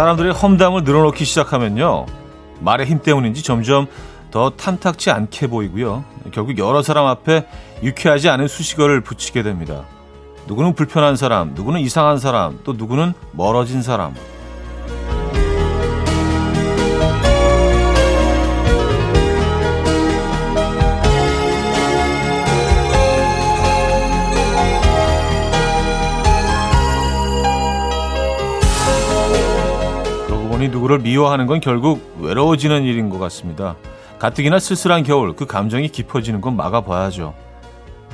사람들이 험담을 늘어놓기 시작하면요. 말의 힘 때문인지 점점 더 탐탁치 않게 보이고요. 결국 여러 사람 앞에 유쾌하지 않은 수식어를 붙이게 됩니다. 누구는 불편한 사람, 누구는 이상한 사람, 또 누구는 멀어진 사람. 보니 누구를 미워하는 건 결국 외로워지는 일인 것 같습니다. 가뜩이나 쓸쓸한 겨울 그 감정이 깊어지는 건 막아봐야죠.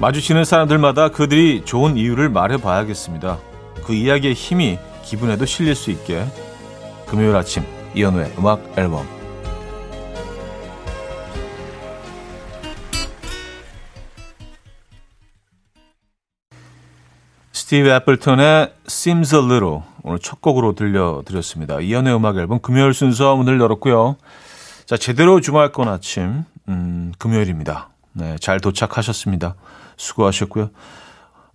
마주치는 사람들마다 그들이 좋은 이유를 말해봐야겠습니다. 그 이야기의 힘이 기분에도 실릴 수 있게 금요일 아침 이연우의 음악 앨범 스티브 애플턴의 Seems a Little 오늘 첫 곡으로 들려드렸습니다. 이연우의 음악 앨범 금요일 순서 문을 열었고요. 자 제대로 주말권 아침 음, 금요일입니다. 네, 잘 도착하셨습니다. 수고하셨고요.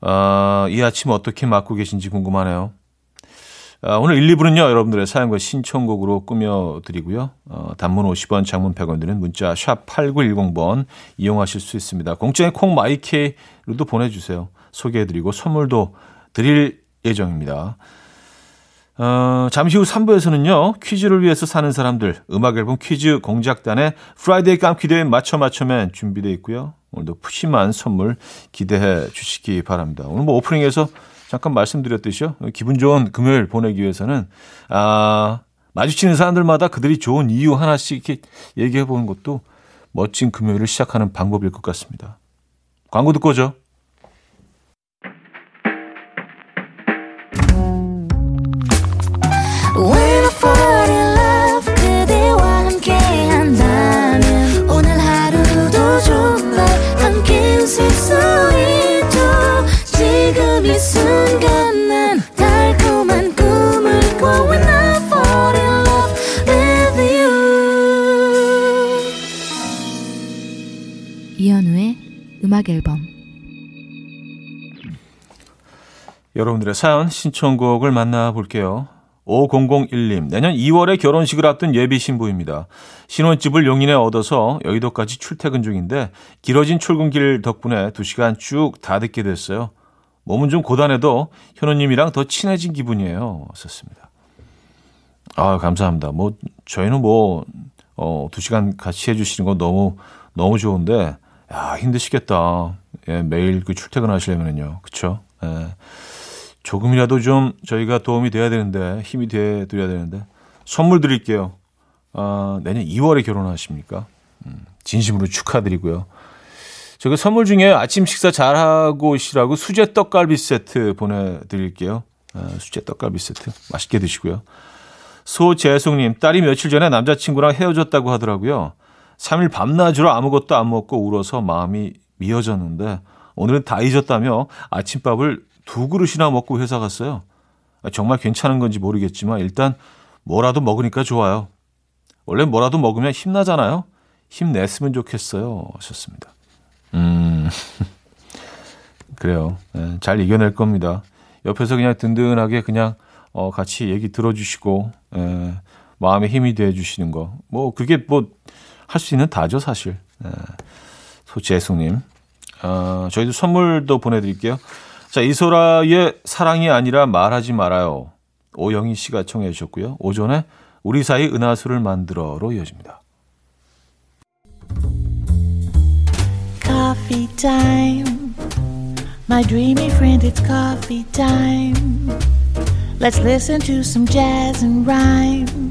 어, 이 아침 어떻게 맞고 계신지 궁금하네요. 어, 오늘 1, 2부는요, 여러분들의 사연과 신청곡으로 꾸며드리고요. 어, 단문 50원, 장문 100원 드는 문자 샵 8910번 이용하실 수 있습니다. 공짜인 콩 마이케이로도 보내주세요. 소개해드리고 선물도 드릴 예정입니다. 어, 잠시 후 3부에서는요, 퀴즈를 위해서 사는 사람들, 음악 앨범 퀴즈 공작단의 Friday 깜퀴데이 맞춰 맞춰맨 준비되어 있고요. 오늘도 푸짐한 선물 기대해 주시기 바랍니다. 오늘 뭐 오프닝에서 잠깐 말씀드렸듯이요. 기분 좋은 금요일 보내기 위해서는, 아, 마주치는 사람들마다 그들이 좋은 이유 하나씩 이렇게 얘기해 보는 것도 멋진 금요일을 시작하는 방법일 것 같습니다. 광고 듣고 오죠. 음악 앨범 여러분들의 사연 신청곡을 만나볼게요. 5001님, 내년 2월에 결혼식을 앞둔 예비 신부입니다. 신혼집을 용인에 얻어서 여의도까지 출퇴근 중인데 길어진 출근길 덕분에 2시간 쭉 다 듣게 됐어요. 몸은 좀 고단해도 현우님이랑 더 친해진 기분이에요. 썼습니다. 아, 감사합니다. 뭐, 저희는 뭐, 어, 2시간 같이 해주시는 건 너무, 너무 좋은데, 야, 힘드시겠다. 예, 매일 그 출퇴근하시려면요. 그쵸? 예. 조금이라도 좀 저희가 도움이 돼야 되는데, 힘이 돼 드려야 되는데, 선물 드릴게요. 아, 내년 2월에 결혼하십니까? 음, 진심으로 축하드리고요. 저기 선물 중에 아침 식사 잘하고 오시라고 수제 떡갈비 세트 보내드릴게요. 아, 수제 떡갈비 세트 맛있게 드시고요. 소재송님, 딸이 며칠 전에 남자친구랑 헤어졌다고 하더라고요. 3일 밤낮으로 아무것도 안 먹고 울어서 마음이 미어졌는데 오늘은 다 잊었다며 아침밥을 두 그릇이나 먹고 회사 갔어요. 정말 괜찮은 건지 모르겠지만 일단 뭐라도 먹으니까 좋아요. 원래 뭐라도 먹으면 힘나잖아요. 힘냈으면 좋겠어요. 하셨습니다. 음, 그래요. 네, 잘 이겨낼 겁니다. 옆에서 그냥 든든하게 그냥 어, 같이 얘기 들어주시고 에, 마음에 힘이 돼 주시는 거. 뭐 그게 뭐 할 수 있는 다죠 사실. 에, 소재숙님. 어, 저희도 선물도 보내드릴게요. 자 이소라의 사랑이 아니라 말하지 말아요. 오영희 씨가 청해 주셨고요. 오전에 우리 사이 은하수를 만들어로 이어집니다. Coffee. My dreamy friend, it's coffee time. Let's listen to some jazz and rhyme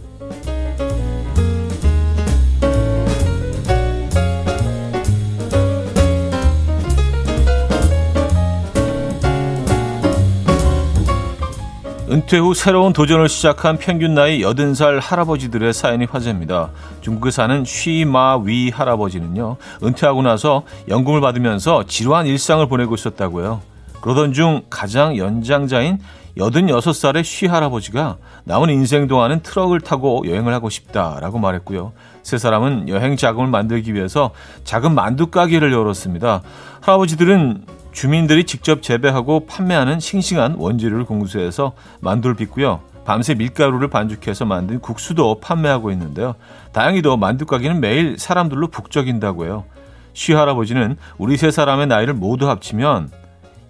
은퇴 후 새로운 도전을 시작한 평균 나이 80살 할아버지들의 사연이 화제입니다. 중국에 사는 쉬마위 할아버지는요, 은퇴하고 나서 연금을 받으면서 지루한 일상을 보내고 있었다고요. 그러던 중 가장 연장자인 86살의 쉬 할아버지가 남은 인생 동안은 트럭을 타고 여행을 하고 싶다라고 말했고요. 세 사람은 여행 자금을 만들기 위해서 작은 만두 가게를 열었습니다. 할아버지들은 주민들이 직접 재배하고 판매하는 싱싱한 원재료를 공수해서 만두를 빚고요. 밤새 밀가루를 반죽해서 만든 국수도 판매하고 있는데요. 다행히도 만두 가게는 매일 사람들로 북적인다고 해요. 시할아버지는 우리 세 사람의 나이를 모두 합치면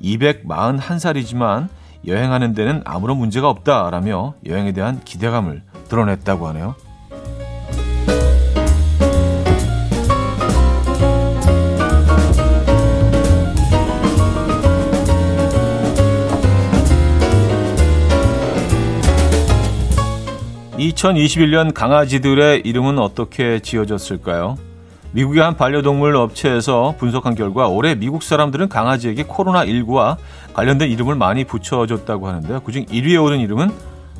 241살이지만 여행하는 데는 아무런 문제가 없다라며 여행에 대한 기대감을 드러냈다고 하네요. 2021년 강아지들의 이름은 어떻게 지어졌을까요? 미국의 한 반려동물 업체에서 분석한 결과 올해 미국 사람들은 강아지에게 코로나19와 관련된 이름을 많이 붙여줬다고 하는데요. 그중 1위에 오른 이름은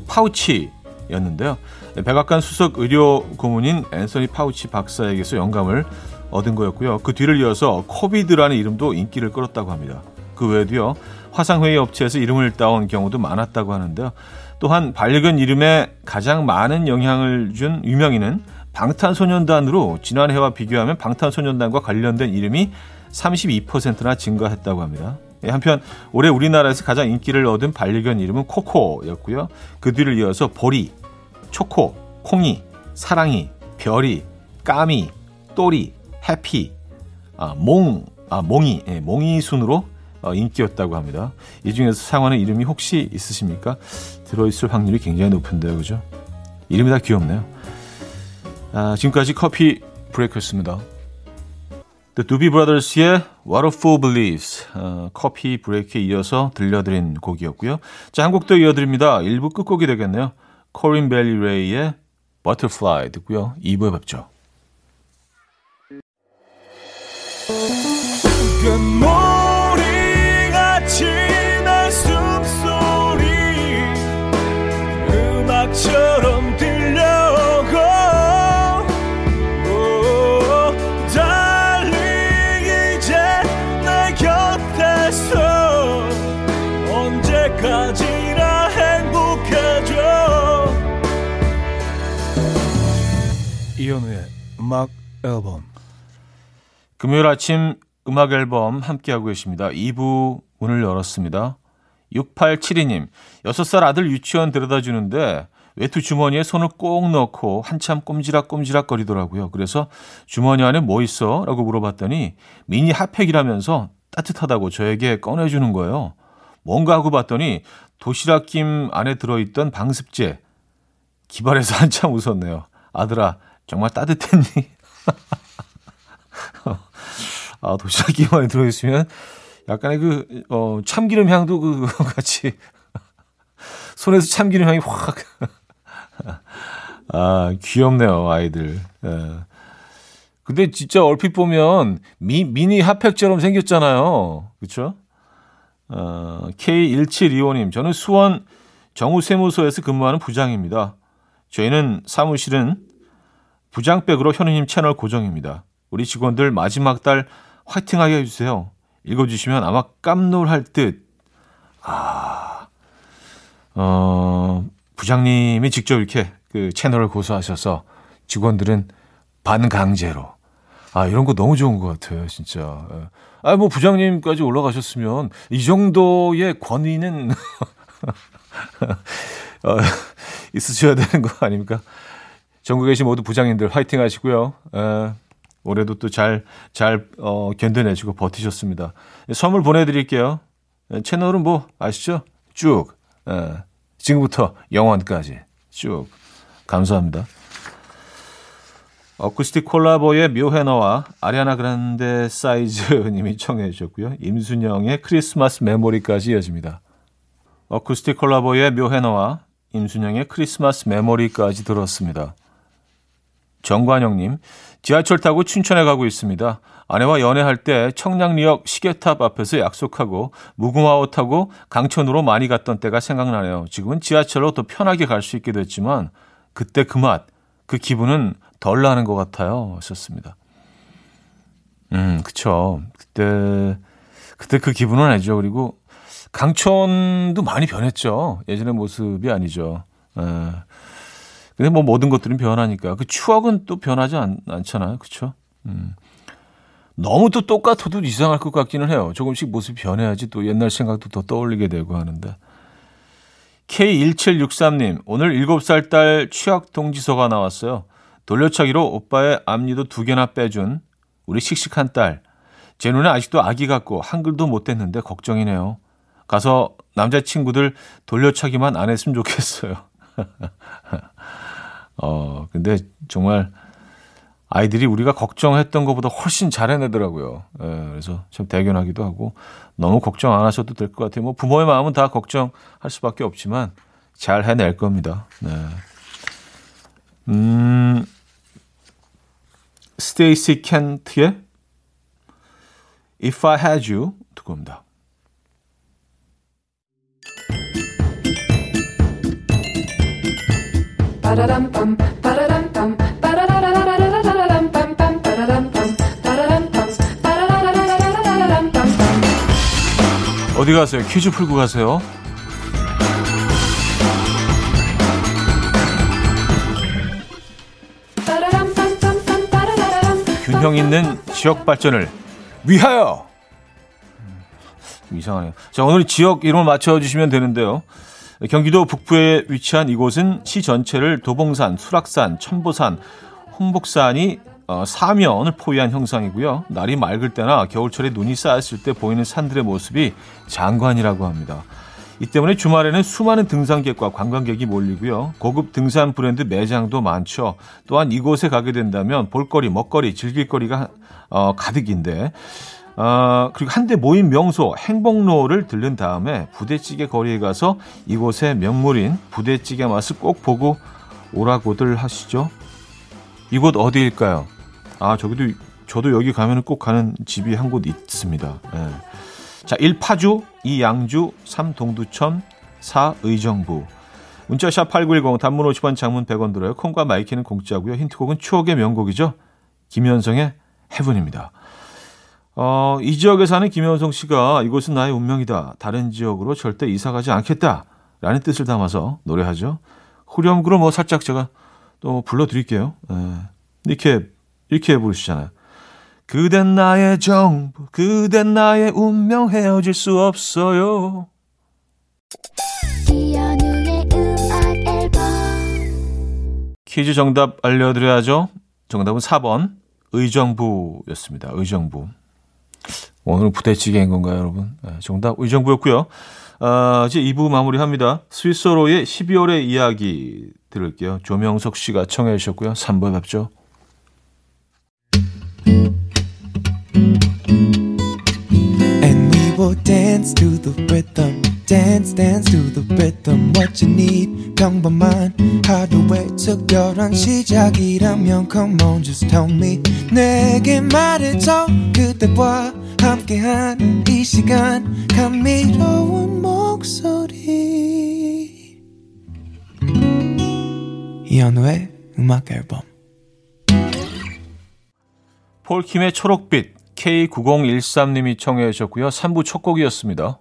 파우치였는데요. 백악관 수석 의료 고문인 앤서니 파우치 박사에게서 영감을 얻은 거였고요. 그 뒤를 이어서 코비드라는 이름도 인기를 끌었다고 합니다. 그 외에도요. 화상회의 업체에서 이름을 따온 경우도 많았다고 하는데요. 또한 반려견 이름에 가장 많은 영향을 준 유명인은 방탄소년단으로 지난해와 비교하면 방탄소년단과 관련된 이름이 32%나 증가했다고 합니다. 예, 한편 올해 우리나라에서 가장 인기를 얻은 반려견 이름은 코코였고요. 그 뒤를 이어서 보리, 초코, 콩이, 사랑이, 별이, 까미, 또리, 해피, 아, 몽, 아, 몽이, 예, 몽이 순으로 어, 인기였다고 합니다. 이 중에서 상황는 이름이 혹시 있으십니까? 들어있을 확률이 굉장히 높은데요. 그죠? 이름이 다 귀엽네요. 아, 지금까지 커피 브레이크였습니다. The Doobie Brothers의 What a Fool Believes 어, 커피 브레이크에 이어서 들려드린 곡이었고요. 자, 한 곡 더 이어드립니다. 1부 끝곡이 되겠네요. 코린 벨리 레이의 Butterfly 듣고요. 2부에 뵙죠. 앨범 금요일 아침 음악 앨범 함께하고 계십니다. 2부 문을 열었습니다. 6872님, 6살 아들 유치원 데려다 주는데 외투 주머니에 손을 꼭 넣고 한참 꼼지락꼼지락 거리더라고요. 그래서 주머니 안에 뭐 있어? 라고 물어봤더니 미니 핫팩이라면서 따뜻하다고 저에게 꺼내주는 거예요. 뭔가 하고 봤더니 도시락김 안에 들어있던 방습제. 기발해서 한참 웃었네요. 아들아, 정말 따뜻했니? 아, 도시락김 안에 들어있으면 약간의 그, 어, 참기름 향도 그, 같이. 손에서 참기름 향이 확. 아, 귀엽네요, 아이들. 예. 근데 진짜 얼핏 보면 미, 미니 핫팩처럼 생겼잖아요. 그쵸? 어, K1725님, 저는 수원 정우세무소에서 근무하는 부장입니다. 저희는 사무실은 부장백으로 현우님 채널 고정입니다. 우리 직원들 마지막 달 화이팅하게 해주세요. 읽어주시면 아마 깜놀할 듯. 아, 어, 부장님이 직접 이렇게 그 채널을 고소하셔서 직원들은 반강제로. 아, 이런 거 너무 좋은 것 같아요, 진짜. 예. 아, 뭐, 부장님까지 올라가셨으면 이 정도의 권위는 어, 있으셔야 되는 거 아닙니까? 전국에 계신 모두 부장님들 화이팅 하시고요. 에, 예. 올해도 또 잘, 잘, 어, 견뎌내시고 버티셨습니다. 선물 보내드릴게요. 채널은 뭐, 아시죠? 쭉, 에, 지금부터 영원까지 쭉. 감사합니다. 어쿠스틱 콜라보의 묘해너와 아리아나 그란데 사이즈님이 청해 주셨고요. 임순영의 크리스마스 메모리까지 이어집니다. 어쿠스틱 콜라보의 묘해너와 임순영의 크리스마스 메모리까지 들었습니다. 정관영님, 지하철 타고 춘천에 가고 있습니다. 아내와 연애할 때 청량리역 시계탑 앞에서 약속하고 무궁화호 타고 강천으로 많이 갔던 때가 생각나네요. 지금은 지하철로 더 편하게 갈 수 있게 됐지만 그때 그 맛, 그 기분은 덜 나는 것 같아요. 하셨습니다. 음, 그쵸. 그때, 그때 그 기분은 알죠. 그리고 강천도 많이 변했죠. 예전의 모습이 아니죠. 에. 근데 뭐 모든 것들은 변하니까 그 추억은 또 변하지 않, 않잖아요. 그렇죠? 음. 너무 또 똑같아도 이상할 것 같기는 해요. 조금씩 모습이 변해야지 또 옛날 생각도 더 떠올리게 되고 하는데. K1763님, 오늘 7살 딸 취학 동지서가 나왔어요. 돌려차기로 오빠의 앞니도 두 개나 빼준 우리 씩씩한 딸. 제 눈에 아직도 아기 같고 한글도 못 됐는데 걱정이네요. 가서 남자친구들 돌려차기만 안 했으면 좋겠어요. 어, 근데 정말 아이들이 우리가 걱정했던 것보다 훨씬 잘 해내더라고요. 예, 그래서 참 대견하기도 하고 너무 걱정 안 하셔도 될 것 같아요. 뭐 부모의 마음은 다 걱정할 수밖에 없지만 잘 해낼 겁니다. 네. 음, 스테이시 켄트의 If I Had You 듣고 옵니다. 어디 가세요? 퀴즈 풀고 가세요. 균형 있는 지역 발전을 위하여. 좀 이상하네요. 자, 오늘 지역 이름을 맞춰주시면 되는데요. 경기도 북부에 위치한 이곳은 시 전체를 도봉산, 수락산, 천보산, 홍복산이 어, 사면을 포위한 형상이고요. 날이 맑을 때나 겨울철에 눈이 쌓였을 때 보이는 산들의 모습이 장관이라고 합니다. 이 때문에 주말에는 수많은 등산객과 관광객이 몰리고요. 고급 등산 브랜드 매장도 많죠. 또한 이곳에 가게 된다면 볼거리, 먹거리, 즐길거리가 어, 가득인데 어, 그리고 한데 모인 명소 행복로를 들른 다음에 부대찌개 거리에 가서 이곳의 명물인 부대찌개 맛을 꼭 보고 오라고들 하시죠. 이곳 어디일까요? 아, 저기도, 저도 여기 가면 꼭 가는 집이 한 곳 있습니다. 예. 자, 1 파주, 2 양주, 3 동두천, 4 의정부. 문자 샵 8910 단문 50원 장문 100원 들어요. 콩과 마이케이는 공짜고요. 힌트곡은 추억의 명곡이죠. 김현성의 Heaven입니다. 어, 이 지역에 사는 김현성 씨가 이곳은 나의 운명이다. 다른 지역으로 절대 이사 가지 않겠다. 라는 뜻을 담아서 노래하죠. 후렴구로 뭐 살짝 제가 또 불러드릴게요. 예. 이렇게, 이렇게 부르시잖아요. 그댄 나의 전부, 그댄 나의 운명 헤어질 수 없어요. 퀴즈 정답 알려드려야죠. 정답은 4번 의정부였습니다. 의정부. 오늘은 부대찌개인 건가요, 여러분? 네, 정답 의정부였고요. 아, 이제 2부 마무리합니다. 스위스로의 12월의 이야기 들을게요. 조명석 씨가 청해 주셨고요. 3부에 뵙죠. Will dance to the rhythm. Dance, dance to the rhythm. What you need, 평범한 하루의 특별한 시작이라면 Come on, just tell me. 내게 말해줘. 그대와 함께한 이 시간. 감미로운 목소리. 이현우의 음악 앨범. 폴킴의 초록빛 K9013님이 청해 주셨고요. 3부 첫 곡이었습니다.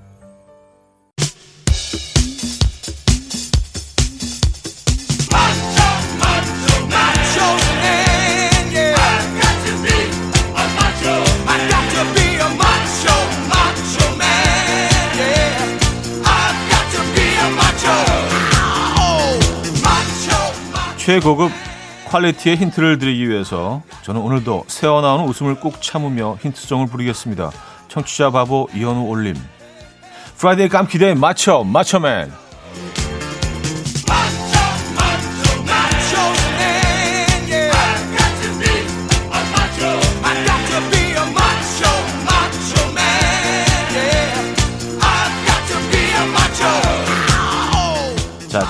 최고급 퀄리티의 힌트를 드리기 위해서 저는 오늘도 새어나오는 웃음을 꼭 참으며 힌트송을 부르겠습니다. 청취자 바보 이현우 올림. Friday 깜퀴데이 맞춰 맞춰맨.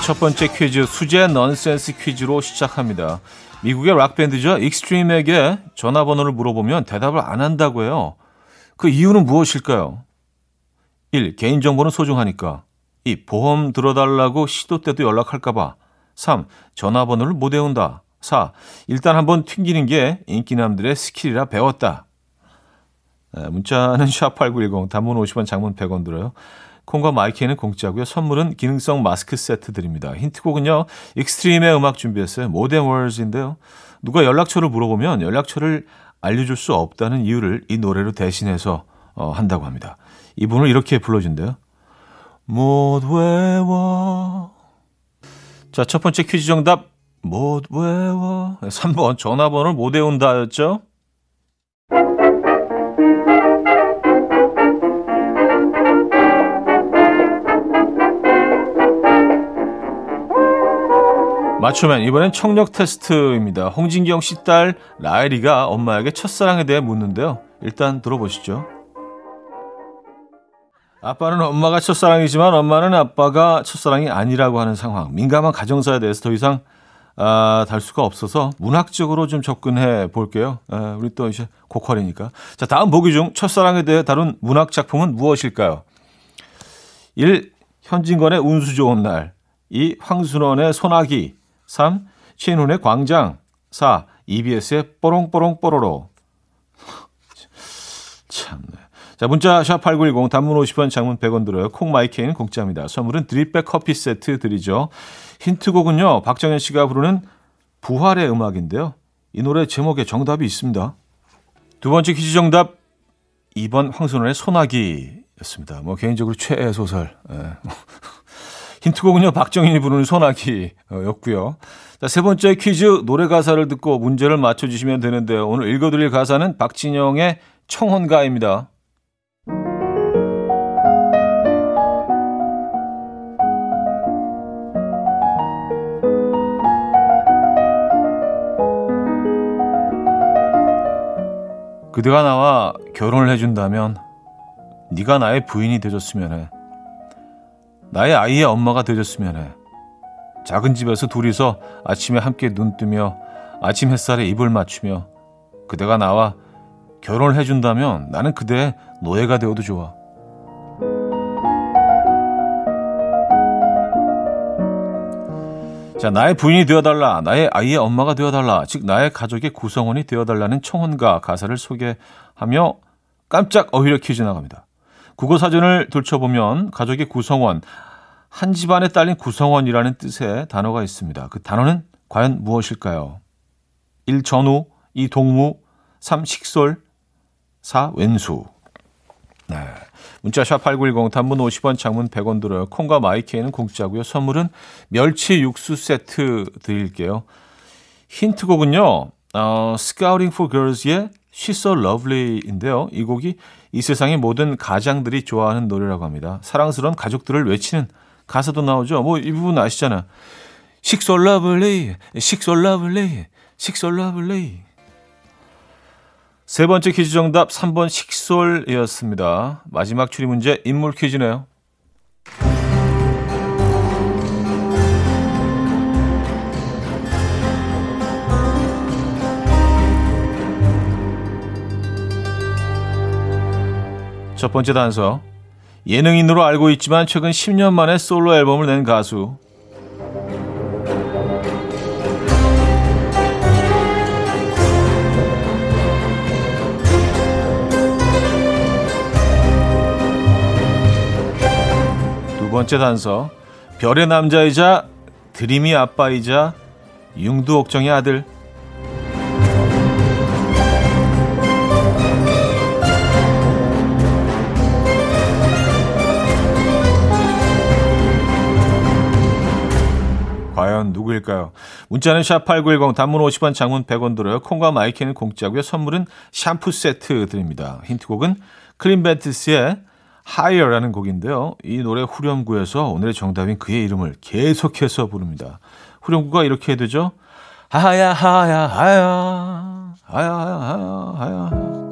첫 번째 퀴즈 수제 넌센스 퀴즈로 시작합니다. 미국의 락밴드죠. 익스트림에게 전화번호를 물어보면 대답을 안 한다고 해요. 그 이유는 무엇일까요? 1. 개인정보는 소중하니까. 2. 보험 들어달라고 시도 때도 연락할까봐. 3. 전화번호를 못 외운다. 4. 일단 한번 튕기는 게 인기남들의 스킬이라 배웠다. 네, 문자는 샵8910 단문 50원 장문 100원 들어요. 콩과 마이케이는 공짜고요. 선물은 기능성 마스크 세트 드립니다. 힌트곡은요. 익스트림의 음악 준비했어요. More Than Words인데요. 누가 연락처를 물어보면 연락처를 알려줄 수 없다는 이유를 이 노래로 대신해서 어, 한다고 합니다. 이분을 이렇게 불러준대요. 못 외워. 자, 첫 번째 퀴즈 정답 못 외워. 3번 전화번호를 못 외운다였죠? 맞추면 이번엔 청력 테스트입니다. 홍진경 씨 딸 라엘이가 엄마에게 첫사랑에 대해 묻는데요. 일단 들어보시죠. 아빠는 엄마가 첫사랑이지만 엄마는 아빠가 첫사랑이 아니라고 하는 상황. 민감한 가정사에 대해서 더 이상 아, 달 수가 없어서 문학적으로 좀 접근해 볼게요. 아, 우리 또 이제 고퀄이니까. 자, 다음 보기 중 첫사랑에 대해 다룬 문학 작품은 무엇일까요? 1. 현진건의 운수 좋은 날. 2. 황순원의 소나기. 3. 최인훈의 광장. 4. EBS의 뽀롱뽀롱 뽀로로. 참네. 자, 문자 샵 8910 단문 50원 장문 100원 들어요. 콩마이케이는 공짜입니다. 선물은 드립백 커피 세트 드리죠. 힌트곡은요. 박정현 씨가 부르는 부활의 음악인데요. 이 노래 제목에 정답이 있습니다. 두 번째 퀴즈 정답 2번 황선원의 소나기였습니다. 뭐 개인적으로 최애 소설. 예. 힌트곡은요, 박정현이 부르는 소나기였고요. 자, 세 번째 퀴즈 노래 가사를 듣고 문제를 맞춰주시면 되는데요. 오늘 읽어드릴 가사는 박진영의 청혼가입니다. 그대가 나와 결혼을 해준다면 네가 나의 부인이 되줬으면 해. 나의 아이의 엄마가 되줬으면 해. 작은 집에서 둘이서 아침에 함께 눈 뜨며 아침 햇살에 입을 맞추며 그대가 나와 결혼을 해준다면 나는 그대의 노예가 되어도 좋아. 자, 나의 부인이 되어달라. 나의 아이의 엄마가 되어달라. 즉, 나의 가족의 구성원이 되어달라는 청혼가 가사를 소개하며 깜짝 어휘력 퀴즈 나갑니다. 국어 사전을 들춰보면 가족의 구성원, 한 집안에 딸린 구성원이라는 뜻의 단어가 있습니다. 그 단어는 과연 무엇일까요? 1. 전우, 2. 동무, 3. 식솔, 4. 왼수. 네. 문자 샵 8910 단문 50원 장문 100원 들어요. 콩과 마이케이는 공짜고요. 선물은 멸치 육수 세트 드릴게요. 힌트곡은요. 어, Scouting for Girls의 She's So Lovely인데요. 이 곡이 이 세상의 모든 가장들이 좋아하는 노래라고 합니다. 사랑스러운 가족들을 외치는 가사도 나오죠. 뭐 이 부분 아시잖아. She's so lovely, she's so lovely, she's so lovely. 세 번째 퀴즈 정답 3번 식솔이었습니다. 마지막 추리 문제 인물 퀴즈네요. 첫 번째 단서. 예능인으로 알고 있지만 최근 10년 만에 솔로 앨범을 낸 가수. 두 번째 단서. 별의 남자이자 드림이 아빠이자 융두 옥정의 아들. 과연 누구일까요? 문자는 샵8910 단문 50원 장문 100원 들어요. 콩과 마이케이는 공짜고요. 선물은 샴푸 세트 드립니다. 힌트곡은 클린 밴딧의 Higher라는 곡인데요. 이 노래 후렴구에서 오늘의 정답인 그의 이름을 계속해서 부릅니다. 후렴구가 이렇게 되죠. 하야 하야 하야 하야 하야 하야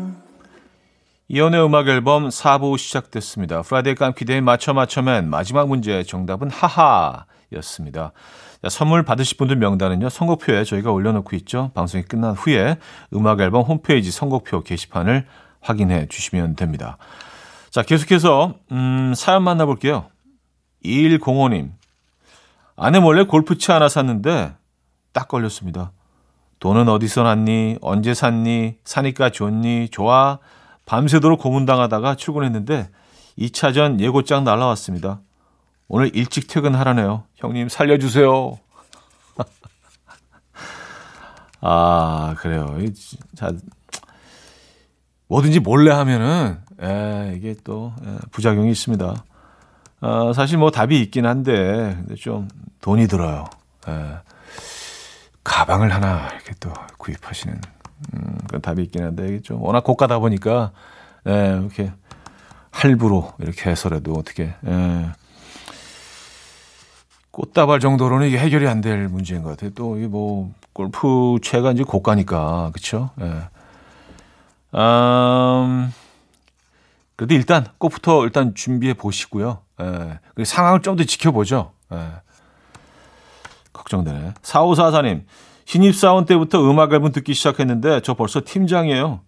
이현우의 음악 앨범 4부 시작됐습니다. Friday 깜퀴데이 맞춰 맞춰맨 마지막 문제 정답은 하하였습니다. 자, 선물 받으실 분들 명단은요. 선곡표에 저희가 올려놓고 있죠. 방송이 끝난 후에 음악 앨범 홈페이지 선곡표 게시판을 확인해 주시면 됩니다. 자, 계속해서 음, 사연 만나볼게요. 2105님. 아내 몰래 골프채 하나 샀는데 딱 걸렸습니다. 돈은 어디서 났니? 언제 샀니? 사니까 좋니? 좋아? 밤새도록 고문당하다가 출근했는데 2차전 예고장 날라왔습니다. 오늘 일찍 퇴근하라네요. 형님 살려주세요. 아 그래요. 이 자, 뭐든지 몰래 하면은 에, 이게 또 에, 부작용이 있습니다. 어, 사실 뭐 답이 있긴 한데 근데 좀 돈이 들어요. 에, 가방을 하나 이렇게 또 구입하시는 음, 그런 답이 있긴 한데 이게 좀 워낙 고가다 보니까 예, 이렇게 할부로 이렇게 해서라도 어떻게 예. 꽃다발 정도로는 이게 해결이 안 될 문제인 것 같아요. 또 이게 뭐 골프 채가 이제 고가니까 그렇죠. 예. 음, 그래도 일단 꽃부터 일단 준비해 보시고요. 예. 그 상황을 좀 더 지켜보죠. 예. 걱정되네. 4544님, 신입사원 때부터 음악 앨범 듣기 시작했는데 저 벌써 팀장이에요.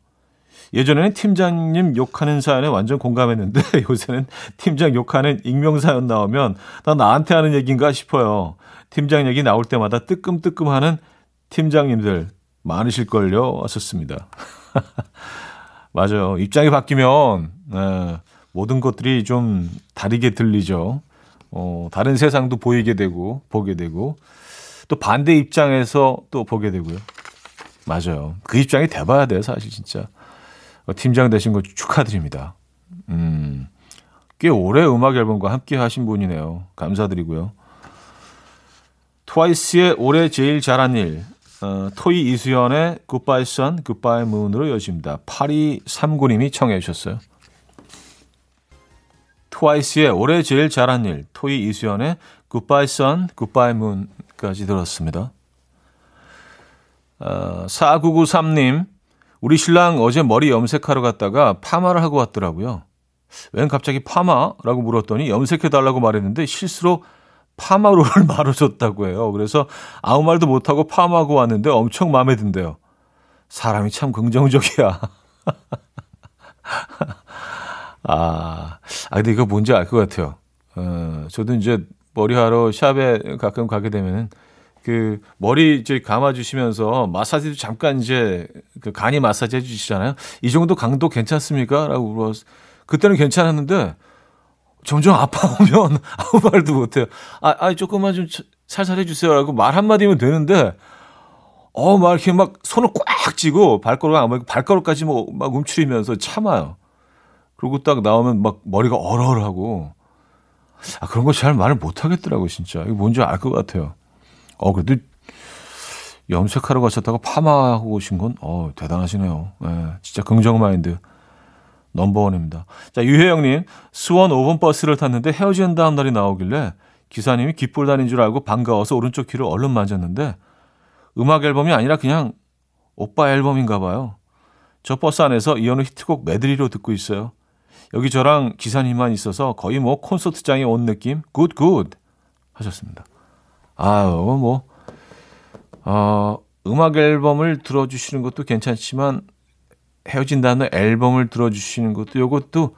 예전에는 팀장님 욕하는 사연에 완전 공감했는데 요새는 팀장 욕하는 익명 사연 나오면 나 나한테 하는 얘기인가 싶어요. 팀장 얘기 나올 때마다 뜨끔뜨끔하는 팀장님들 많으실걸요. 왔었습니다. 맞아요. 입장이 바뀌면 에, 모든 것들이 좀 다르게 들리죠. 어, 다른 세상도 보이게 되고 보게 되고 또 반대 입장에서 또 보게 되고요. 맞아요. 그 입장이 돼봐야 돼요, 사실 진짜. 어, 팀장 되신 거 축하드립니다. 음, 꽤 오래 음악 앨범과 함께 하신 분이네요. 감사드리고요. 트와이스의 올해 제일 잘한 일, 어, 토이 이수연의 Goodbye Sun, Goodbye Moon으로 여집니다. 8239님이 청해 주셨어요. 트와이스의 올해 제일 잘한 일, 토이 이수연의 Goodbye Sun, Goodbye Moon 까지 들었습니다. 어, 4993님, 우리 신랑 어제 머리 염색하러 갔다가 파마를 하고 왔더라고요. 웬 갑자기 파마라고 물었더니 염색해달라고 말했는데 실수로 파마로를 말아줬다고 해요. 그래서 아무 말도 못하고 파마하고 왔는데 엄청 마음에 든대요. 사람이 참 긍정적이야. 아, 아, 근데 이거 뭔지 알 것 같아요. 어, 저도 이제 머리하러 샵에 가끔 가게 되면은 그 머리 이제 감아주시면서 마사지도 잠깐 이제 그 간이 마사지 해주시잖아요. 이 정도 강도 괜찮습니까? 라고 물어서 그때는 괜찮았는데 점점 아파오면 아무 말도 못해요. 아, 아 조금만 좀 살살 해주세요. 라고 말 한마디면 되는데 어, 막 이렇게 막 손을 꽉 쥐고 발가락 안 발가락까지 뭐 막 움츠리면서 참아요. 그리고 딱 나오면 막 머리가 얼얼하고 아, 그런 거 잘 말을 못 하겠더라고, 진짜. 이거 뭔지 알 것 같아요. 어, 그래도 염색하러 가셨다가 파마하고 오신 건, 어, 대단하시네요. 예, 진짜 긍정 마인드. 넘버원입니다. 자, 유혜영님, 수원 5번 버스를 탔는데 헤어진다는 날이 나오길래 기사님이 귓볼 다닌 줄 알고 반가워서 오른쪽 귀를 얼른 만졌는데 음악 앨범이 아니라 그냥 오빠 앨범인가 봐요. 저 버스 안에서 이현우 히트곡 메들리로 듣고 있어요. 여기 저랑 기사님만 있어서 거의 뭐 콘서트장에 온 느낌? Good, good! 하셨습니다. 아유, 뭐, 어, 음악 앨범을 들어주시는 것도 괜찮지만 헤어진 다음날 앨범을 들어주시는 것도 요것도,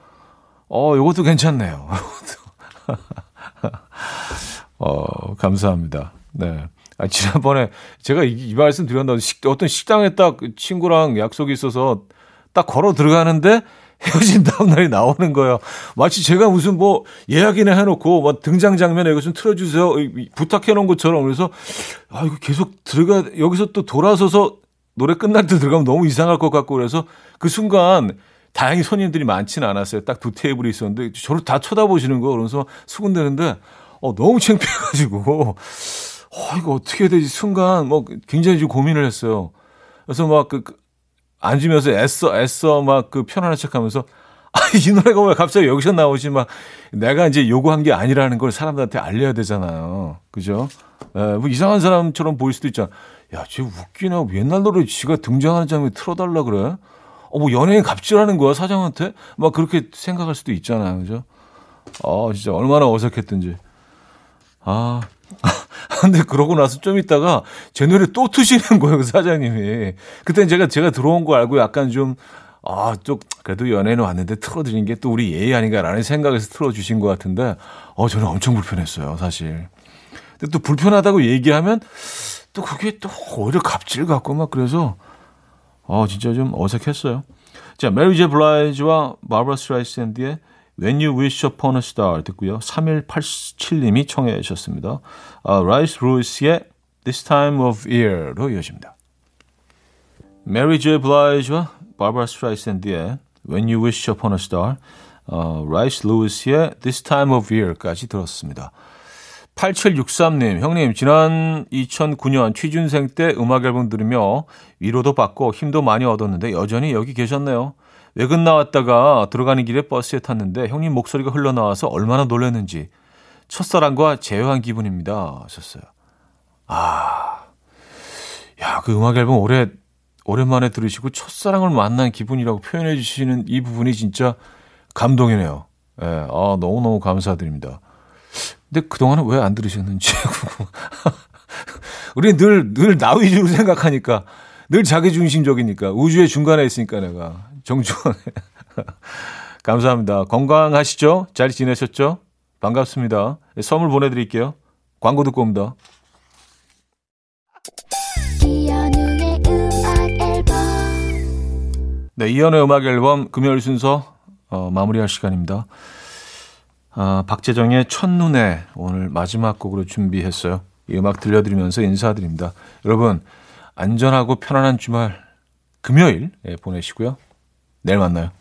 어, 요것도 괜찮네요. 어, 감사합니다. 네. 아, 지난번에 제가 이, 이 말씀 드렸는데 식, 어떤 식당에 딱 친구랑 약속이 있어서 딱 걸어 들어가는데 헤어진 다음 날이 나오는 거예요. 마치 제가 무슨 뭐 예약이나 해놓고 막 등장 장면에 이거 좀 틀어주세요 부탁해 놓은 것처럼 그래서 아 이거 계속 들어가 여기서 또 돌아서서 노래 끝날 때 들어가면 너무 이상할 것 같고 그래서 그 순간 다행히 손님들이 많지는 않았어요. 딱 두 테이블이 있었는데 저를 다 쳐다보시는 거 그러면서 수군대는데 어 너무 창피해가지고 어 이거 어떻게 해야 되지 순간 뭐 굉장히 좀 고민을 했어요. 그래서 막그 그 앉으면서 애써 애써 막 그 편안한 척하면서 아, 이 노래가 왜 갑자기 여기서 나오지 막 내가 이제 요구한 게 아니라는 걸 사람들한테 알려야 되잖아요. 그죠? 에, 뭐 이상한 사람처럼 보일 수도 있잖아. 야, 쟤 웃기나 옛날 노래 지가 등장하는 장면 틀어달라 그래? 어, 뭐 연예인 갑질하는 거야 사장한테? 막 그렇게 생각할 수도 있잖아요. 그죠? 아, 진짜 얼마나 어색했던지. 아, 근데 그러고 나서 좀 있다가 제 노래 또 트시는 거예요, 그 사장님이. 그때 제가 제가 들어온 거 알고 약간 좀 아, 또 그래도 연예인 왔는데 틀어드린 게 또 우리 예의 아닌가라는 생각에서 틀어주신 것 같은데, 어, 저는 엄청 불편했어요, 사실. 근데 또 불편하다고 얘기하면 또 그게 또 오히려 갑질 같고 막 그래서, 어, 진짜 좀 어색했어요. 자, 메리 제이 블라이즈와 바브라 스트라이샌드의 When You Wish Upon a Star 듣고요. 3187님이 청해 주셨습니다. 아, 라이스 루이스의 This Time of Year로 이어집니다. 메리 제이 블라이즈와 바브라 스트라이샌드의 When You Wish Upon a Star, 어, 라이스 루이스의 This Time of Year까지 들었습니다. 8763님, 형님, 지난 2009년 취준생 때 음악 앨범 들으며 위로도 받고 힘도 많이 얻었는데 여전히 여기 계셨네요. 외근 나왔다가 들어가는 길에 버스에 탔는데 형님 목소리가 흘러나와서 얼마나 놀랐는지 첫사랑과 재회한 기분입니다. 하셨어요. 아, 야, 그 음악 앨범 오래, 오랜만에 들으시고 첫사랑을 만난 기분이라고 표현해 주시는 이 부분이 진짜 감동이네요. 예, 아, 너무너무 감사드립니다. 근데 그동안은 왜 안 들으셨는지. 우리 늘, 늘 나 위주로 생각하니까, 늘 자기중심적이니까, 우주의 중간에 있으니까 내가. 정중하게. 감사합니다. 건강하시죠? 잘 지내셨죠? 반갑습니다. 선물 보내드릴게요. 광고 듣고 옵니다. 이현우의 음악 앨범 네, 이연의 음악 앨범 금요일 순서 어, 마무리할 시간입니다. 아, 박재정의 첫눈에 오늘 마지막 곡으로 준비했어요. 이 음악 들려드리면서 인사드립니다. 여러분 안전하고 편안한 주말 금요일 예, 보내시고요. 내일 만나요.